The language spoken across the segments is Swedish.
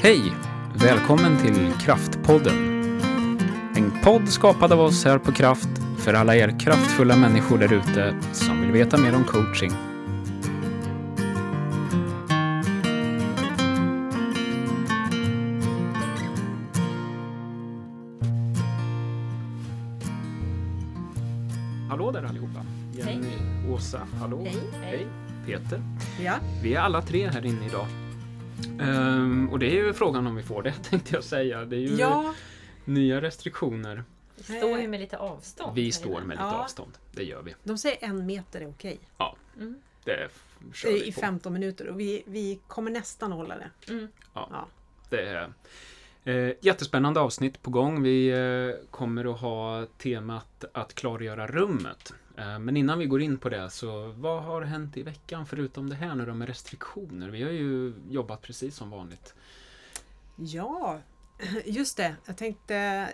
Hej! Välkommen till Kraftpodden. En podd skapad av oss här på Kraft för alla er kraftfulla människor där ute som vill veta mer om coaching. Hallå där allihopa! Jenny, Åsa, hallå! Hej. Hej! Peter. Ja. Vi är alla tre här inne idag. Ehm, och det är ju frågan om vi får det, tänkte jag säga. Det är ju ja, nya restriktioner. Vi står ju med lite avstånd. Vi står med lite Ja. avstånd. Det gör vi. de säger en meter är okej. Mm. Det kör I vi på. 15 minuter och vi, vi kommer nästan hålla det. Mm. Ja. Det är eh, jättespännande avsnitt på gång. Vi eh, kommer att ha temat att klargöra rummet. Eh, men innan vi går in på det, så vad har hänt i veckan förutom det här nu då med restriktioner? Vi har ju jobbat precis som vanligt. ja, just det. Jag tänkte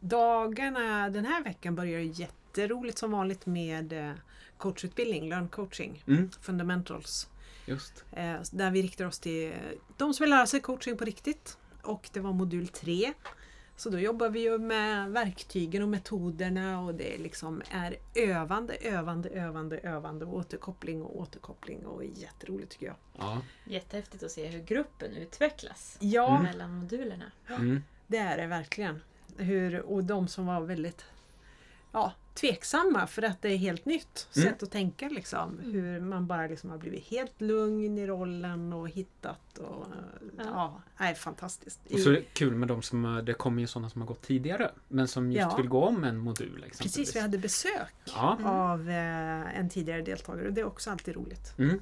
dagarna den här veckan börjar jätteroligt som vanligt med eh, coachutbildning, learn coaching, Mm, fundamentals. just. Eh, Där vi riktar oss till de som vill lära sig coaching på riktigt. Och det var modul 3. Så då jobbar vi ju med verktygen och metoderna och det liksom är övande, övande, övande, övande och återkoppling och återkoppling och jätteroligt tycker jag. Ja. Jättehäftigt att se hur gruppen utvecklas Ja, mellan modulerna. Mm. det är det verkligen. Hur, och de som var väldigt ja, tveksamma för att det är helt nytt Mm. sätt att tänka. Liksom. Hur man bara liksom har blivit helt lugn i rollen och hittat. Och, ja. Ja. Är fantastiskt. Och så är det kul med de som, det kommer ju sådana som har gått tidigare, men som just Ja. vill gå om en modul. exempelvis. Precis, vi hade besök Ja. av eh, en tidigare deltagare och det är också alltid roligt. Mm.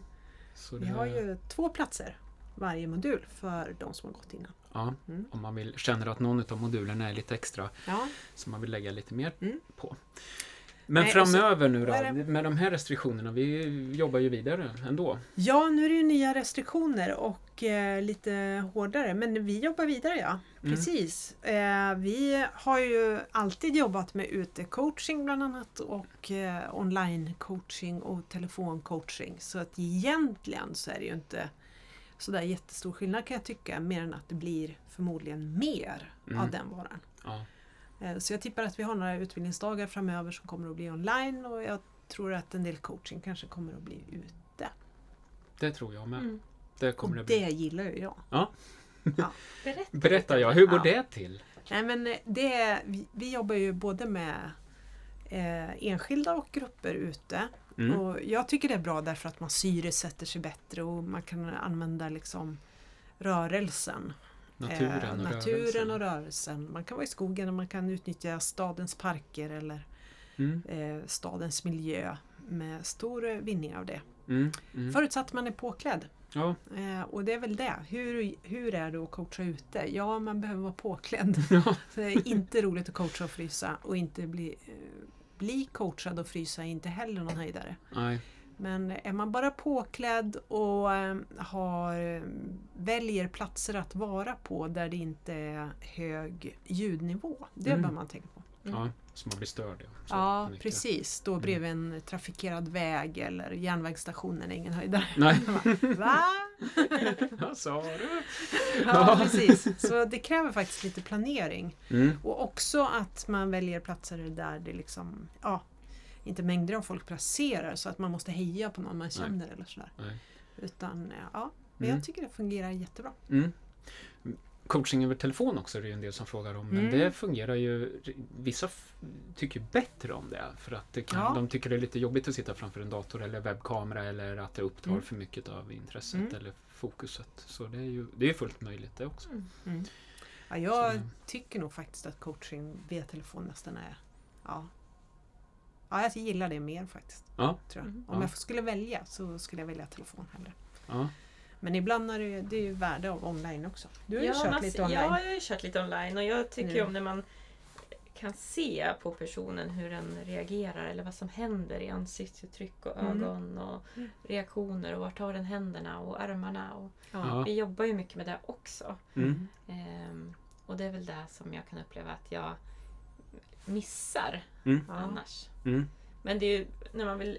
Så Vi det, har ju två platser varje modul för de som har gått innan. Ja, Mm. om man vill, känner att någon av modulerna är lite extra Ja, som man vill lägga lite mer Mm. på. Men Nej, och så- framöver nu då, det? med de här restriktionerna, vi jobbar ju vidare ändå. ja nu är det ju nya restriktioner och eh, lite hårdare men vi jobbar vidare ja. Mm. Precis. Eh, vi har ju alltid jobbat med utecoaching bland annat och eh, online-coaching och telefoncoaching. Så att egentligen så är det ju inte sådär jättestor skillnad kan jag tycka mer än att det blir förmodligen mer Mm. av den varan. Ja. Eh, Så jag tippar att vi har några utbildningsdagar framöver som kommer att bli online och jag tror att en del coaching kanske kommer att bli ute. Det tror jag med. Mm. Det kommer det och bli. det gillar ju jag. Berätta. Berätta ja, hur går Ja. det till? Nej, men eh, det, vi, vi jobbar ju både med eh, enskilda och grupper ute. Mm. Och jag tycker det är bra därför att man syresätter sig bättre och man kan använda liksom rörelsen. Naturen och eh, naturen rörelsen. och rörelsen. Man kan vara i skogen och man kan utnyttja stadens parker eller Mm. eh, stadens miljö med stor vinning av det. Mm. Mm. Förutsatt att man är påklädd. Ja. Eh, och det är väl det. Hur, hur är det att coacha ute? Ja, man behöver vara påklädd. Ja. Det är inte roligt att coacha och frysa och inte bli, bli coachad och frysa är inte heller någon höjdare. Nej. Men är man bara påklädd och eh, har, eh, väljer platser att vara på där det inte är hög ljudnivå. Det Mm. bör man tänka på. Ja, så man blir störd. Ja, så Ja, precis. Då bredvid en trafikerad väg eller järnvägsstationen är ingen höjdare. Nej, Va? vad sa du? Ja, precis. Så det kräver faktiskt lite planering. Mm. Och också att man väljer platser där det liksom, ja, inte mängder av folk passerar så att man måste heja på någon man känner eller sådär. Nej. Utan ja, men Mm. jag tycker det fungerar jättebra. Mm. Coaching över telefon också är det ju en del som frågar om. Men Mm. det fungerar ju... Vissa tycker bättre om det. För att det kan, Ja. de tycker det är lite jobbigt att sitta framför en dator eller webbkamera eller att det upptar Mm. för mycket av intresset Mm. eller fokuset. Så det är ju det är fullt möjligt det också. Mm. Ja, jag Så- tycker nog faktiskt att coaching via telefon nästan är, ja, ja jag gillar det mer faktiskt. Ja. Tror jag. Mm. Om Ja. jag skulle välja så skulle jag välja telefon hellre. Ja. Men ibland är det, ju- det är ju värde av online också. Du har ju Ja, kört man- lite online. Ja, jag har ju kört lite online och jag tycker Nu. ju om när man kan se på personen hur den reagerar eller vad som händer i ansiktsuttryck och Mm. ögon och Mm. reaktioner och vart tar den händerna och armarna. Och Ja. Vi jobbar ju mycket med det också. Mm. Ehm, och det är väl det som jag kan uppleva att jag missar Mm. Annars. Mm. Men det är ju, när man vill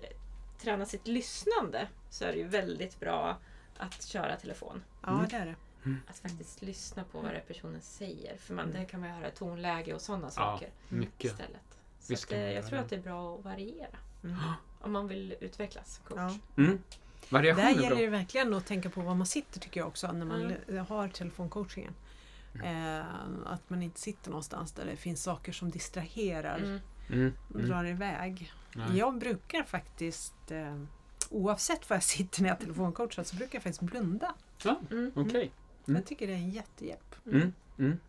träna sitt lyssnande så är det ju väldigt bra att köra telefon. Ja, Mm. det är det. Mm. Att faktiskt lyssna på vad personen säger. För man, där kan man ju höra tonläge och sådana saker Mycket. istället. Så att, jag tror det. att det är bra att variera. Mm. Om man vill utvecklas coach. Ja. Mm. Variation Där är bra. gäller det verkligen att tänka på var man sitter tycker jag också när man Mm. har telefoncoachingen. Eh, att man inte sitter någonstans där det finns saker som distraherar Mm. Mm. och Mm. drar iväg. Nej. Jag brukar faktiskt eh, oavsett var jag sitter när jag telefoncoachar så brukar jag faktiskt blunda. Ja, Mm. Okej. Mm. Jag tycker det är en jättehjälp. Mm. Mm.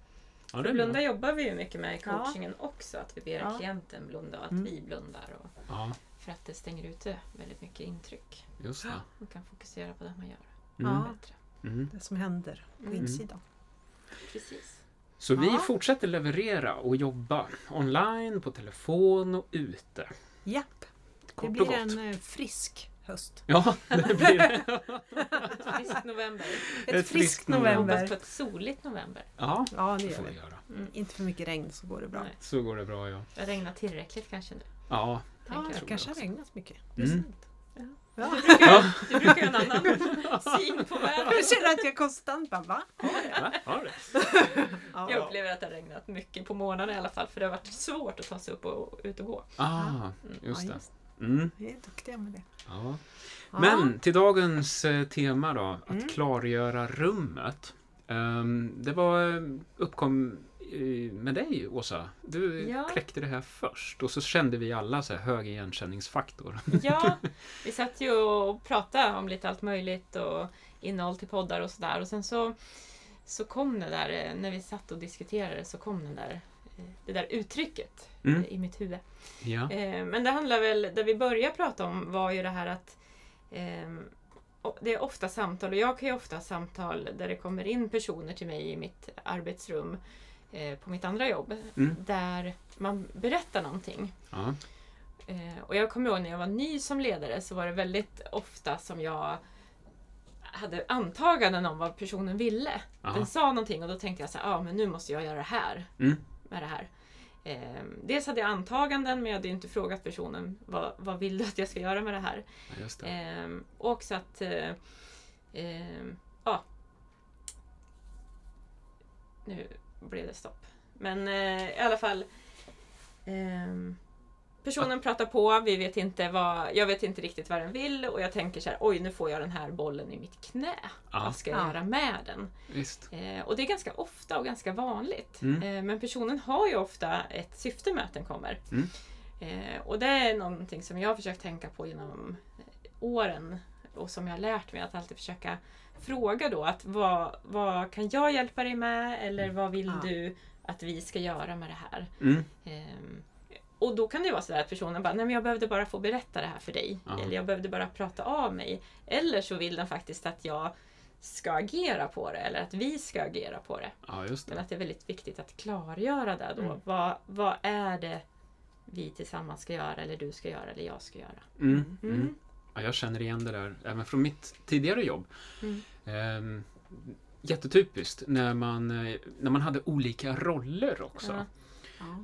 Ja, det blunda bra. jobbar vi ju mycket med i Ja. coachingen också. Att vi ber Ja. klienten blunda och att Mm. vi blundar. Och, Ja, för att det stänger ute väldigt mycket intryck. just det. Man kan fokusera på det man gör Mm. Ja. bättre. Mm. Det som händer på Mm. insidan. Precis. Så vi Ja. fortsätter leverera och jobba online, på telefon och ute. Japp, det Kort och blir en eh, frisk höst. Ja, det blir det. Ett friskt november. Ett, Ett friskt friskt Jag november. hoppas november. på ett soligt november. Ja, Ja, det det får vi göra. Mm. Inte för mycket regn så går det bra. Nej. Så går det bra, ja. Det har regnat tillräckligt kanske nu. Ja. Ja, det jag. kanske har regnat mycket. Mm. Ja. Du brukar, Ja. du brukar ha en annan syn på världen. Jag känner att jag konstant bara va? Har det? Ja. Jag upplever att det har regnat mycket på morgnarna i alla fall. För det har varit svårt att ta sig upp och ut och gå. Ah, just Ja, det. Mm. Vi är duktiga med det. Ja. Men till dagens eh, tema då, att Mm. klargöra rummet. Ehm, det var eh, uppkom med dig Åsa. Du Ja. kläckte det här först och så kände vi alla så här hög igenkänningsfaktor. Ja, vi satt ju och pratade om lite allt möjligt och innehåll till poddar och sådär. Och sen så, så kom det där, eh, när vi satt och diskuterade, så kom den där, det där uttrycket Mm. eh, i mitt huvud. Ja. Eh, Men det handlar väl, det vi började prata om var ju det här att och det är ofta samtal och jag kan ju ofta ha samtal där det kommer in personer till mig i mitt arbetsrum eh, på mitt andra jobb Mm. där man berättar någonting. Ja. Eh, och jag kommer ihåg när jag var ny som ledare så var det väldigt ofta som jag hade antaganden om vad personen ville. Ja. Den sa någonting och då tänkte jag så ja men nu måste jag göra det här Mm. Med det här. Eh, dels hade jag antaganden men jag hade inte frågat personen vad, vad vill du att jag ska göra med det här. Det. Eh, och också att eh, eh, ja. Nu blev det stopp. Men eh, i alla fall ehm, Personen pratar på, vi vet inte vad, jag vet inte riktigt vad den vill och jag tänker så här, oj nu får jag den här bollen i mitt knä. Ja. Vad ska jag Ja. göra med den? Visst. Eh, och det är ganska ofta och ganska vanligt. Mm. Eh, men personen har ju ofta ett syfte med att den kommer. Mm. Eh, och det är någonting som jag har försökt tänka på genom eh, åren och som jag har lärt mig att alltid försöka fråga då att vad, vad kan jag hjälpa dig med eller vad vill Ja. du att vi ska göra med det här? Mm. Och då kan det vara så att personen bara, nej men jag behövde bara få berätta det här för dig. Ja. Eller jag behövde bara prata av mig. Eller så vill den faktiskt att jag ska agera på det eller att vi ska agera på det. Ja, just Men det. att det är väldigt viktigt att klargöra det då. Mm. Vad, vad är det vi tillsammans ska göra eller du ska göra eller jag ska göra? Mm. Mm. Mm. Ja, jag känner igen det där även från mitt tidigare jobb. Mm. Ehm, jättetypiskt när man, eh, när man hade olika roller också. Ja.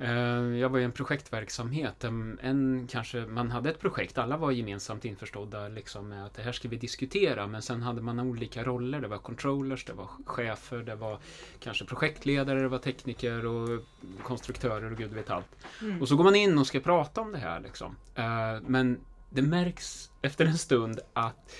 Eh, Jag var i en projektverksamhet. En, en, kanske, man hade ett projekt, alla var gemensamt införstådda liksom, med att det här ska vi diskutera. Men sen hade man olika roller. Det var controllers, det var chefer, det var kanske projektledare, det var tekniker och konstruktörer och gud vet allt. Mm. Och så går man in och ska prata om det här. Liksom. Eh, Men det märks efter en stund att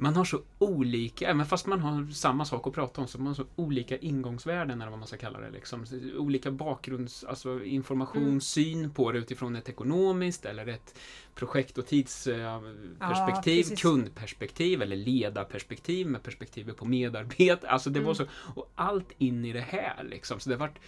man har så olika, även fast man har samma sak att prata om, så har man så olika ingångsvärden eller vad man ska kalla det. Liksom. Olika bakgrunds, alltså information, Mm. syn på det utifrån ett ekonomiskt eller ett projekt och tidsperspektiv, precis. kundperspektiv eller ledarperspektiv med perspektivet på medarbetare. Alltså det var Mm. så, och allt in i det här liksom. Så det vart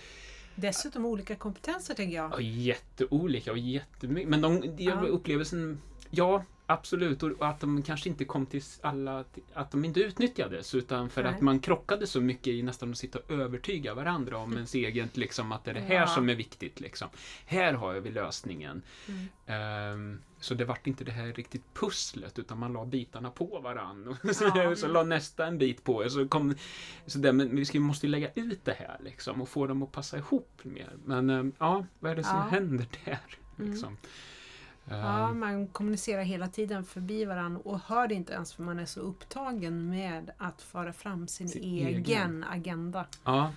Dessutom olika kompetenser tänker jag. Ja, jätteolika och jättemycket. Men de, de Ja. upplevelsen, ja absolut. Och att de kanske inte kom till alla, att de inte utnyttjades. Utan för Nej. att man krockade så mycket i nästan att sitta och övertyga varandra om ens eget, liksom att det är det här Ja. som är viktigt. Liksom. Här har vi lösningen. Mm. Ehm, så det vart inte det här riktigt pusslet utan man la bitarna på varandra. Ja. så la nästa en bit på. Så kom, så där, men vi ska, måste lägga ut det här liksom och få dem att passa ihop mer. Men ehm, ja, vad är det som Ja. händer där? Mm. Ja, man kommunicerar hela tiden förbi varandra och hör det inte ens för man är så upptagen med att föra fram sin, Sin egen, egen. agenda. ja.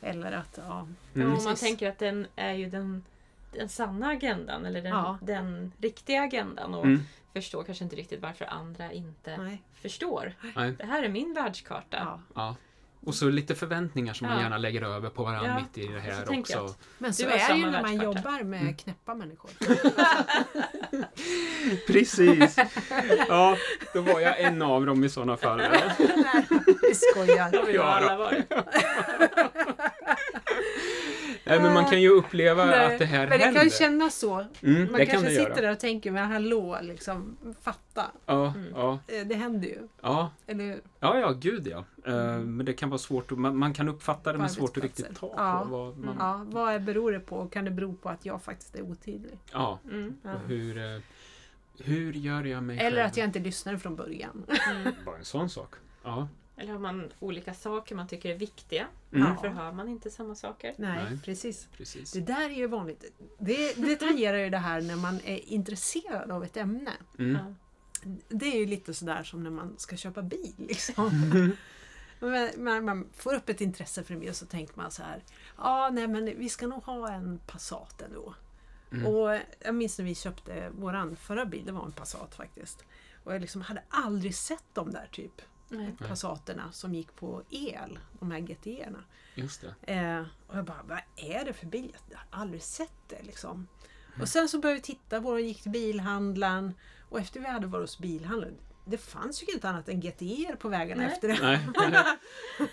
Eller att, ja. Mm. Om man tänker att den är ju den, den sanna agendan eller den, Ja. den riktiga agendan och Mm. förstår kanske inte riktigt varför andra inte Nej. förstår. Nej. Det här är min världskarta. Ja. Ja. Och så lite förväntningar som man Ja. gärna lägger över på varandra Ja. mitt i det här också. Men så är det ju när man världskarta. jobbar med Mm. knäppa människor. Precis! Ja, då var jag en av dem i sådana fall. Nej, vi skojar. Ja, alla varit. Nej, men man kan ju uppleva Nej, att det här Men det händer. kan kännas så. Mm, Man kan kanske det sitter göra. där och tänker, men hallå, liksom, fatta. Ja, Mm. ja, Eh, Det händer ju. ja. Eller hur? Ja, ja, gud ja. Eh, Mm. Men det kan vara svårt, att, man, man kan uppfatta det men svårt att riktigt ta Ja. på. Vad man, Mm. ja. Vad är- beror det på? Kan det bero på att jag faktiskt är otydlig? Mm. Ja. Och hur, eh, hur gör jag mig Eller själv? att jag inte lyssnar från början. Mm. Bara en sån sak. Ja. Eller har man olika saker man tycker är viktiga. Mm. Varför hör man inte samma saker? Nej, Nej. precis. Precis. Det där är ju vanligt. Det, det tangerar ju det här när man är intresserad av ett ämne. Mm. Ja. Det är ju lite sådär som när man ska köpa bil. Liksom. Men man, man får upp ett intresse för bil och så tänker man så här. Ja, nej men vi ska nog ha en Passat ändå. Mm. Och jag minns när vi köpte våran förra bil, det var en Passat faktiskt. Och jag liksom hade aldrig sett de där typ Nej. Passaterna som gick på el, de här GTE-erna. Just det. Eh, och jag bara, vad är det för bil? Jag har aldrig sett det liksom. Och sen så började vi titta på det gick till bilhandlaren. Och efter vi hade varit hos bilhandlaren, det fanns ju inte annat än GTE på vägarna Nej. efter det. Nej.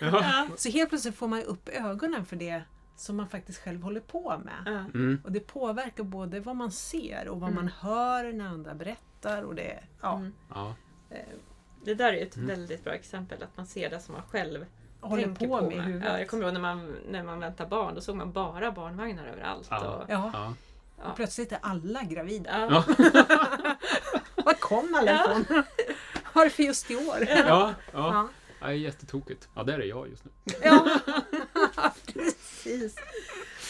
ja. Så helt plötsligt får man upp ögonen för det som man faktiskt själv håller på med. Mm. Och det påverkar både vad man ser och vad Mm. man hör när andra berättar. Och det, ja, Mm. Ja. Det där är ett Mm. väldigt bra exempel, att man ser det som man själv håller tänker på med. Ja, jag kommer ihåg när man, när man väntar barn, då såg man bara barnvagnar överallt. Ja. Och, Ja, och plötsligt är alla gravida. ja. Var kom alla Ja. ifrån? Vad är det för just i år? Ja. Ja. Ja. Ja, det är jättetokigt. Ja, där är jag just nu. Ja, precis.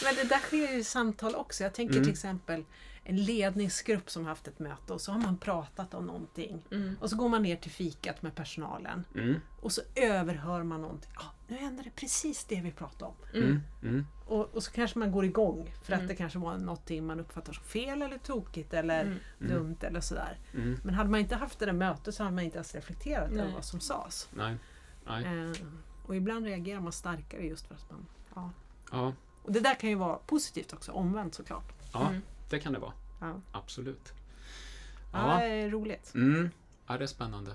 Men det där sker ju i samtal också. Jag tänker Mm. till exempel en ledningsgrupp som har haft ett möte och så har man pratat om någonting. Mm. Och så går man ner till fikat med personalen Mm. och så överhör man någonting. Ja, nu händer det precis det vi pratade om. Mm. Mm. Mm. Och, och så kanske man går igång för att Mm. det kanske var någonting man uppfattar som fel eller tokigt eller dumt eller sådär. Mm. Men hade man inte haft det där mötet så hade man inte ens reflekterat över vad som sades. Nej. Nej. Eh, och ibland reagerar man starkare just för att man... Ja. Ja. Och det där kan ju vara positivt också, omvänt såklart. Ja, Mm. det kan det vara. Ja, Absolut. ja. Ja. det är roligt. Mm. Ja, det är spännande.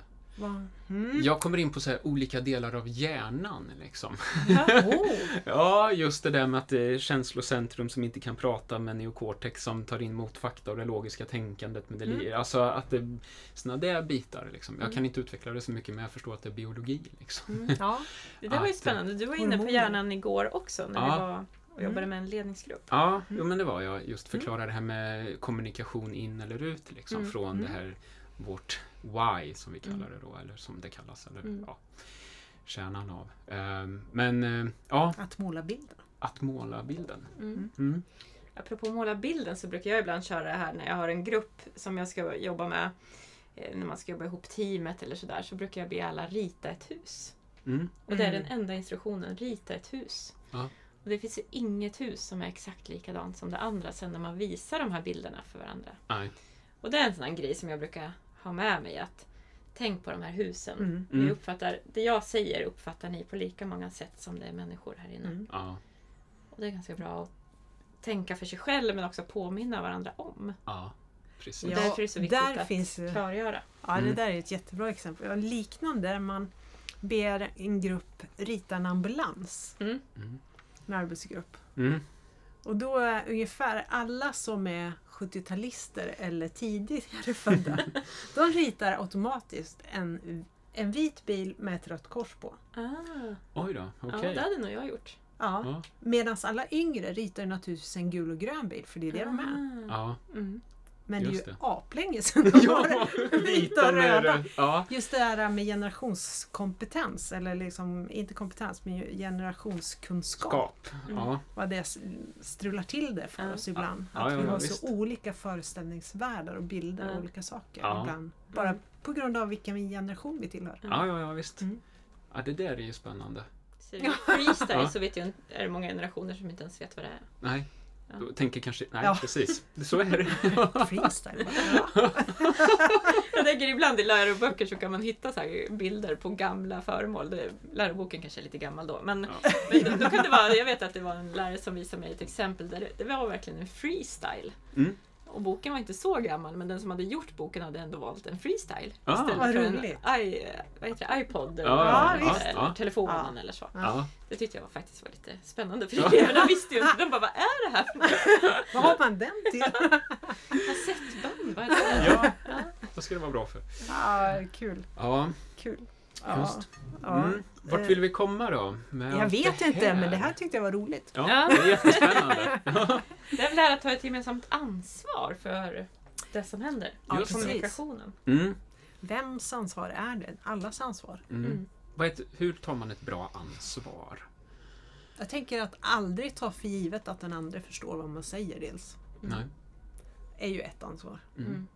Mm. Jag kommer in på så olika delar av hjärnan. Liksom. Oh. Ja, just det där med att det är känslocentrum som inte kan prata med neokortex som tar in motfakta och det logiska tänkandet med det Mm. Alltså att det såna där bitar liksom. Jag Mm. kan inte utveckla det så mycket men jag förstår att det är biologi liksom. Mm. Ja. Det där var ju Att- spännande. Du var inne på hjärnan igår också när Ja. vi var och jobbade med en ledningsgrupp. Ja, jo, men det var jag. Just förklara det här med kommunikation in eller ut liksom. Mm. Från Mm. det här vårt why som vi kallar det då. Eller som det kallas. Eller, Mm. ja, kärnan av. Ehm, men eh, ja, Att måla bilden. att måla bilden. Mm. Mm. Apropå måla bilden så brukar jag ibland köra det här när jag har en grupp som jag ska jobba med. eh, När man ska jobba ihop teamet eller sådär så brukar jag be alla rita ett hus. Mm. Och det är Mm. den enda instruktionen, rita ett hus. Ja. Och det finns ju inget hus som är exakt likadant som det andra sen när man visar de här bilderna för varandra. Nej. Och det är en sån här grej som jag brukar ha med mig att tänk på de här husen. Mm. Ni Mm. uppfattar, det jag säger uppfattar ni på lika många sätt som det är människor här inne. Mm. Ja. Och det är ganska bra att tänka för sig själv men också påminna varandra om. Ja. Precis. Och Ja, därför är det så viktigt där att finns klargöra. Ja, det Mm. där är ett jättebra exempel. Jag har liknande där man ber en grupp rita en ambulans. Mm. Mm. En arbetsgrupp. Mm. Och då är ungefär alla som är 70-talister eller tidigare födda, de ritar automatiskt en, en vit bil med ett rött kors på. Ah, Oj då, okej. Ja, det hade nog jag gjort. Ja. Ja. Medan alla yngre ritar naturligtvis en gul och grön bil, för det är det de är. Ah. Ja. Mm. Men det är Just ju aplänge sedan de var ja, vita och röda. röd. Ja, Just det här med generationskompetens, eller liksom, inte kompetens, men ju generationskunskap. skap. Mm. Ja, Vad det strular till det för oss ibland. Ja, att ja, vi ja, har visst. så olika föreställningsvärldar och bilder av olika saker Ja. ibland. Bara Mm. på grund av vilken generation vi tillhör. ja, ja, ja visst. Mm. Ja, det där är ju spännande. Så freestyle Ja. så vet jag inte, är det många generationer som inte ens vet vad det är. Nej, Ja. du tänker kanske... Nej, Ja. precis. Så är det. Freestyle. Jag tänker ibland i läroböcker så kan man hitta så bilder på gamla föremål. Det, läroboken kanske är lite gammal då. Men, Ja. men då, då kan det vara, jag vet att det var en lärare som visade mig ett exempel där det, det var verkligen en freestyle. Mm. Och boken var inte så gammal men den som hade gjort boken hade ändå valt en freestyle. Ah. istället Vad för roligt. en i, vad heter det, iPod eller, Ja, eller, visst. eller Ja. telefonen eller så. Det tyckte jag var faktiskt var lite spännande för eleverna visste ju inte. De bara, vad är det här för något? Vad har man den till? Kassettband? Vad är det? ja, Ja. vad ska det vara bra för? Ja, kul. Ja, kul. Just. Ja. Mm. Vart eh, vill vi komma då? med Jag vet inte, men det här tyckte jag var roligt. Ja, Ja. det är jättespännande. Det är väl det här att ta ett gemensamt ansvar för det som händer. Ja. Kommunikationen. Mm. Vems ansvar är det? Allas ansvar. Mm. Mm. Hur tar man ett bra ansvar? Jag tänker att aldrig ta för givet att den andra förstår vad man säger dels. Nej. är ju ett ansvar. Mm. Mm.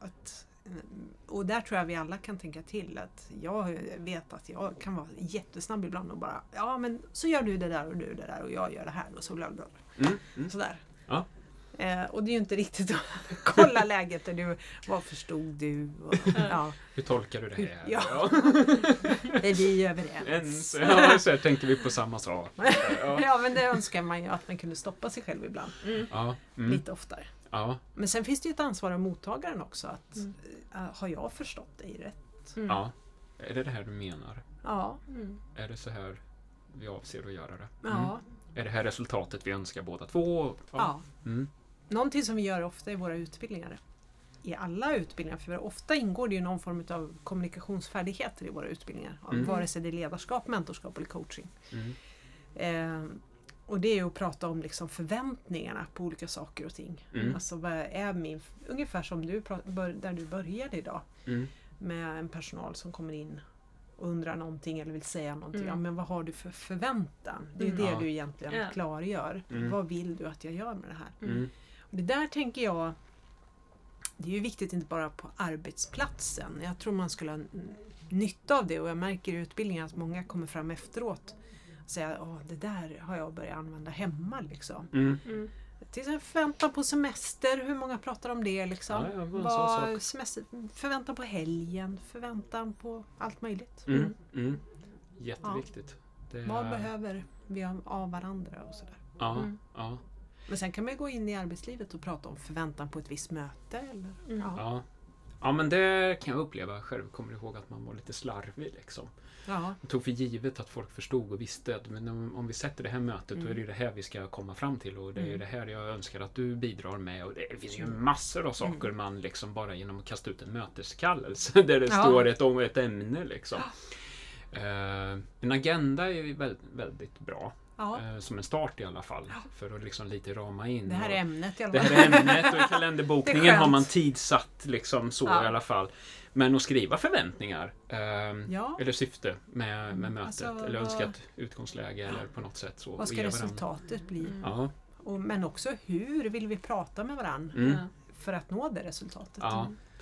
Att, och där tror jag vi alla kan tänka till att jag vet att jag kan vara jättesnabb ibland och bara ja men så gör du det där och du det där och jag gör det här och så bla bla. Mm. Mm. Sådär. Ja. Eh, och det är ju inte riktigt att kolla läget. Där du, vad förstod du? Och, ja, Hur tolkar du det här? Ja. är vi överens? Ens. Ja, så här tänker vi på samma sak. Ja. Ja men det önskar man ju att man kunde stoppa sig själv ibland. Mm. Ja. Lite oftare. Ja. Men sen finns det ju ett ansvar av mottagaren också. Att, Mm. eh, har jag förstått dig rätt? Mm. ja. Är det det här du menar? Ja. Mm. Är det så här vi avser att göra det? ja. Är det här resultatet vi önskar båda två? ja. Mm. Någonting som vi gör ofta i våra utbildningar. I alla utbildningar, för ofta ingår det ju någon form av kommunikationsfärdigheter i våra utbildningar. Mm. Vare sig det är ledarskap, mentorskap eller coaching. Mm. Eh, och det är ju att prata om liksom förväntningarna på olika saker och ting. Mm. Alltså vad är min, ungefär som du, där du började idag. Mm. Med en personal som kommer in och undrar någonting eller vill säga någonting. Mm. Ja, men vad har du för förväntan? Det är Mm. det Ja. du egentligen Ja. klargör. Mm. Vad vill du att jag gör med det här? Mm. Och det där tänker jag det är ju viktigt inte bara på arbetsplatsen. Jag tror man skulle ha nytta av det och jag märker i utbildningen att många kommer fram efteråt och säger att det där har jag börjat använda hemma. Liksom. Mm. Mm. Till exempel förväntan på semester, hur många pratar om det? Liksom? Ja, ja, var Vad- semester, förväntan på helgen, förväntan på allt möjligt. Mm. Mm. Jätteviktigt. Det Vad är- behöver vi av- av varandra och sådär. Ja, Mm. ja, Men sen kan man ju gå in i arbetslivet och prata om förväntan på ett visst möte. Eller, Mm. ja. ja. Ja men det kan jag uppleva själv. Kommer ihåg att man var lite slarvig liksom. Ja. Jag tog för givet att folk förstod och visste att men om, om vi sätter det här mötet då är det ju det här vi ska komma fram till och det är ju Mm. det här jag önskar att du bidrar med. Och det finns ju massor av saker man liksom bara genom att kasta ut en möteskallelse där det Ja. står ett, om ett ämne liksom. Eh, en agenda är ju väldigt, väldigt bra. Ja. eh, som en start i alla fall. För att liksom lite rama in. Det här är ämnet i alla det fall. här är ämnet och i Det kalenderbokningen har man tidsatt liksom så Ja. i alla fall. Men att skriva förväntningar ehm, Ja. eller syfte med, med mötet Alltså, eller önskat utgångsläge eller på något sätt. Så, Vad ska resultatet bli? Mm. Ja, Och, men också hur vill vi prata med varandra mm, för att nå det resultatet?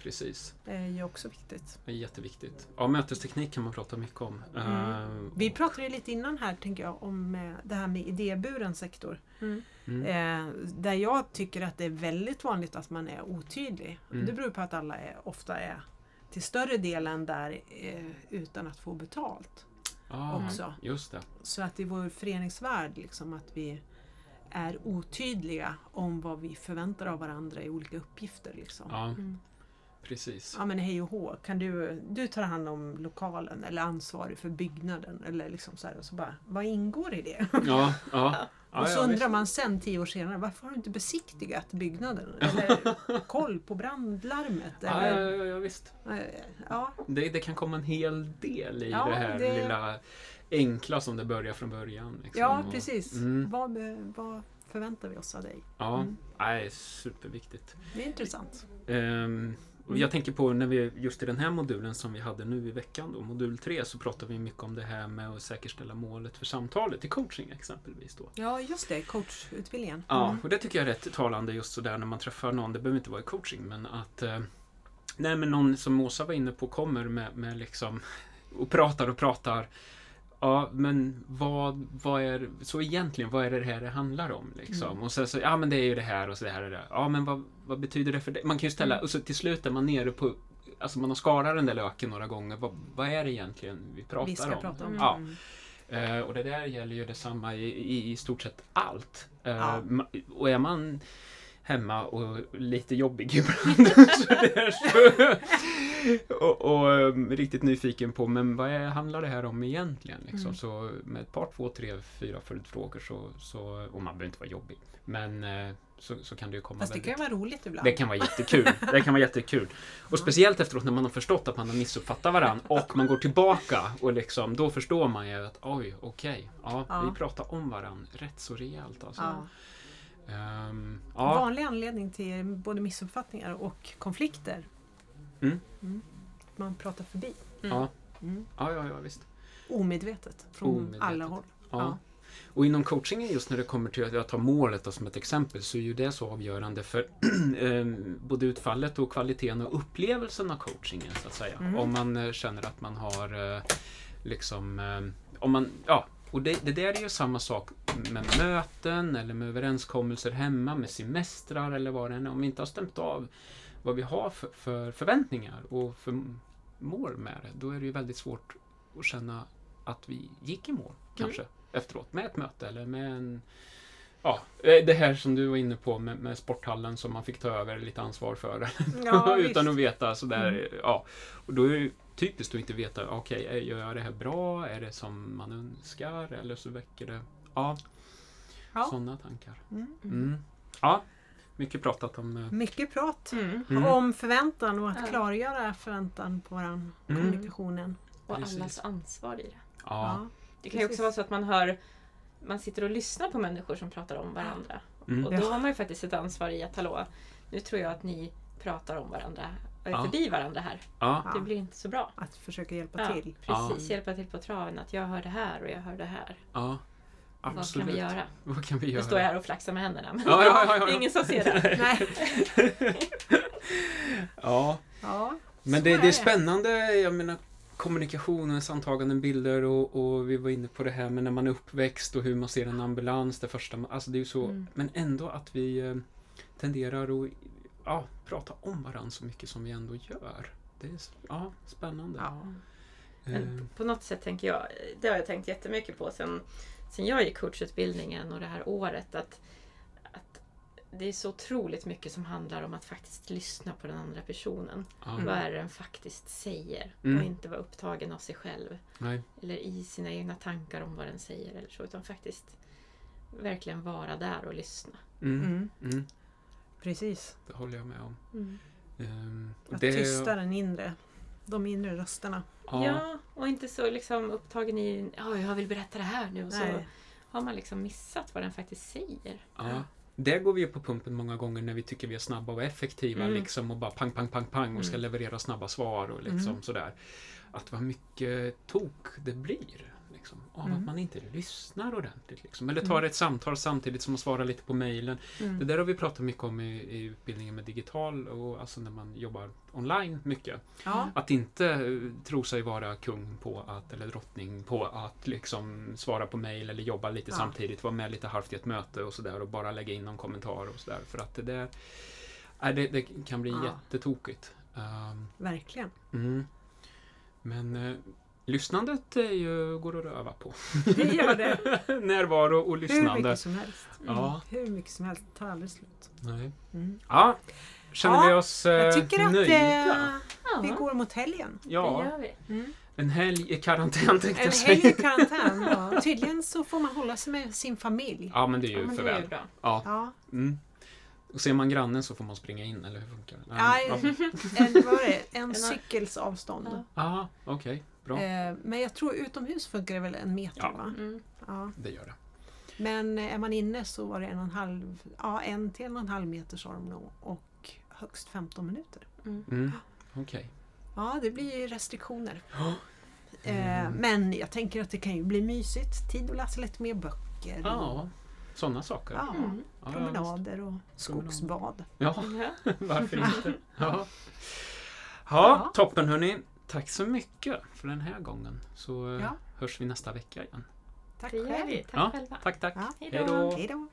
Precis. Det är ju också viktigt. Det är jätteviktigt. Ja, mötesteknik kan man prata mycket om. Mm. Ehm, Vi pratade ju lite innan här tänker jag om eh, det här med idéburen sektor. Mm. mm, Eh, där jag tycker att det är väldigt vanligt att man är otydlig. Mm. Det beror på att alla är, ofta är till större delen där eh, utan att få betalt. ja, också. Just det. Så att i vår föreningsvärld liksom att vi är otydliga om vad vi förväntar av varandra i olika uppgifter. Liksom. Ja, Mm. Precis. Ja men hej och hå, kan du, du tar hand om lokalen eller ansvarig för byggnaden? Eller liksom så här, och så bara, vad ingår i det? Ja, ja. och så undrar man sen tio år senare, varför har du inte besiktigat byggnaden? Eller koll på brandlarmet? Eller, ja, ja, ja, visst. Ja, Det, det kan komma en hel del i Ja, det här det- lilla enkla som det börjar från början. Liksom. ja Och- precis. Mm. Vad, vad förväntar vi oss av dig? Ja, Mm. nej, superviktigt. Det är intressant. Ehm, och jag tänker på när vi, just i den här modulen som vi hade nu i veckan, då, modul 3, så pratar vi mycket om det här med att säkerställa målet för samtalet i coaching exempelvis. Då. Ja, just det. Coachutbildningen. Ja, Mm. och det tycker jag är rätt talande just sådär när man träffar någon, det behöver inte vara i coaching, men att eh, Nej men någon som Åsa var inne på kommer med, med liksom och pratar och pratar Ja men vad, vad är så egentligen vad är det här det handlar om liksom? Mm. Och sen så, ja men det är ju det här och så det här och det. Ja men vad, vad betyder det för dig? Man kan ju ställa, Mm. och så till slut är man nere på Alltså man har skalat den där löken några gånger. Vad, vad är det egentligen vi pratar Vi ska om? prata om. Ja. Mm. Eh, och det där gäller ju detsamma i, i, i stort sett allt. Eh, Ja. Och är man hemma och lite jobbig ibland och, och eh, riktigt nyfiken på men vad är, handlar det här om egentligen? Liksom. Mm. Så med ett par, två, tre, fyra följdfrågor så, så och man behöver inte vara jobbig. Men eh, så, så kan det ju komma Fast det väldigt kan ju vara roligt ibland. det kan vara jättekul. Det kan vara jättekul. Och speciellt efteråt när man har förstått att man har missuppfattat varandra och man går tillbaka och liksom, då förstår man ju att oj, okej, ja, Ja. vi pratar om varandra rätt så rejält alltså. Ja. Ehm, ja. Vanlig anledning till både missuppfattningar och konflikter. Mm. Man pratar förbi. Ja. Mm. ja, ja, ja, visst. Omedvetet från Omedvetet. alla håll. Ja. Ja. Och inom coachingen just när det kommer till att jag tar målet då, som ett exempel så är ju det så avgörande för eh, både utfallet och kvaliteten och upplevelsen av coachingen så att säga. Mm. Om man eh, känner att man har eh, liksom eh, om man, ja, och det, det där är ju samma sak med möten eller med överenskommelser hemma, med semestrar eller vad det än är. Om vi inte har stämt av vad vi har för, för förväntningar och för mål med det, då är det ju väldigt svårt att känna att vi gick i mål kanske efteråt med ett möte eller med en Ja, eh, det här som du var inne på med, med sporthallen som man fick ta över lite ansvar för Ja, utan att veta sådär, Mm. ja. Och då är det typiskt att inte veta, okej, eh, gör jag det här bra? Är det som man önskar? Eller så väcker det, ja, Ja. sådana tankar. Mm. Mm. Ja, mycket pratat om eh, Mycket prat Mm. Mm. om förväntan och att Ja. klargöra förväntan på varandra. Mm. Kommunikationen. Och Precis. allas ansvar i det. ja. Det kan ju också vara så att man hör man sitter och lyssnar på människor som pratar om varandra. Mm. Och då Ja. har man ju faktiskt ett ansvar i att hallå, nu tror jag att ni pratar om varandra, Ja. förbi varandra här. ja. Ja. Det blir inte så bra. Att försöka hjälpa Ja, till. precis, hjälpa till på traven. Att jag hör det här och jag hör det här. ja. Vad Absolut. kan vi göra? Vad kan vi Nu göra? står jag här och flaxar med händerna. Men Ja, ja, ja, det är ingen som ser det. Nej. Ja, Ja, men det, är det är spännande. Jag menar kommunikationens antaganden, bilder och, och vi var inne på det här med när man är uppväxt och hur man ser en ambulans. Det första, man- alltså det är så, Mm. men ändå att vi eh, tenderar att ja, prata om varandra så mycket som vi ändå gör. Det är ja, spännande. ja. Eh, Men på något sätt tänker jag, det har jag tänkt jättemycket på sen, sen jag gick coachutbildningen och det här året. Att, att det är så otroligt mycket som handlar om att faktiskt lyssna på den andra personen. ja, Vad är det den faktiskt säger? Mm. Och inte vara upptagen av sig själv. nej, Eller i sina egna tankar om vad den säger eller så. Utan faktiskt verkligen vara där och lyssna. mm, Mm. mm, Precis. det håller jag med om. Mm. Ehm, Att det- tysta den inre, de inre rösterna. Ja. och inte så liksom upptagen i ja, jag vill berätta det här nu. Och så Nej. har man liksom missat vad den faktiskt säger. Ja. Där går vi på pumpen många gånger när vi tycker vi är snabba och effektiva Mm. liksom och bara pang, pang, pang, pang och ska Mm. leverera snabba svar och liksom Mm. sådär. Att vad mycket tok det blir. Liksom, av Mm. att man inte lyssnar ordentligt. Liksom. Eller tar Mm. ett samtal samtidigt som man svarar lite på mejlen. Det Mm. där har vi pratat mycket om i, i utbildningen med digital och alltså när man jobbar online mycket. Ja. Att inte eh, tro sig vara kung på att, eller drottning på att liksom svara på mejl eller jobba lite Ja. samtidigt, vara med lite halvt i ett möte och sådär och bara lägga in någon kommentar och sådär. För att det där nej, det, det kan bli Ja. jättetokigt. Um, Verkligen. mm. Men eh, lyssnandet är ju, går att röva på. Det gör det. Närvaro och Hur lyssnande. mycket som helst. Ja, Hur mycket som helst. Det tar aldrig slut. nej. Mm. ja, känner Ja, vi oss eh, Jag tycker att nöjda? eh, vi går mot helgen. det Ja, gör vi. Mm. en helg i karantän tänkte En jag helg i säga. karantän. Ja. Tydligen så får man hålla sig med sin familj. Ja, men det är ju Ja, för det väl. Ja. Ja. Mm. Och ser man grannen så får man springa in, eller hur funkar det? Nej. ja. En, var det? en En- cykels avstånd. Ja. Ah, okej. Bra. Eh, men jag tror utomhus funkar det väl en meter Ja. va? Mm. Ja. Det gör det. Men är man inne så var det en och en halv, ja en till en och en halv meter sa de nog och högst 15 minuter. Mm. Mm. Okej. Ja, det blir ju restriktioner. Ja. Eh, men jag tänker att det kan ju bli mysigt. Tid att läsa lite mer böcker. och- Ja, sådana saker. ja, Mm. Promenader och skogsbad. Ja, Ja. varför inte? Ja. Ja, Ja. toppen hörni. Tack så mycket för den här gången så eh, ja. hörs vi nästa vecka igen. Tack själv. Tack, ja, själva. tack, tack. Ja. Hej då.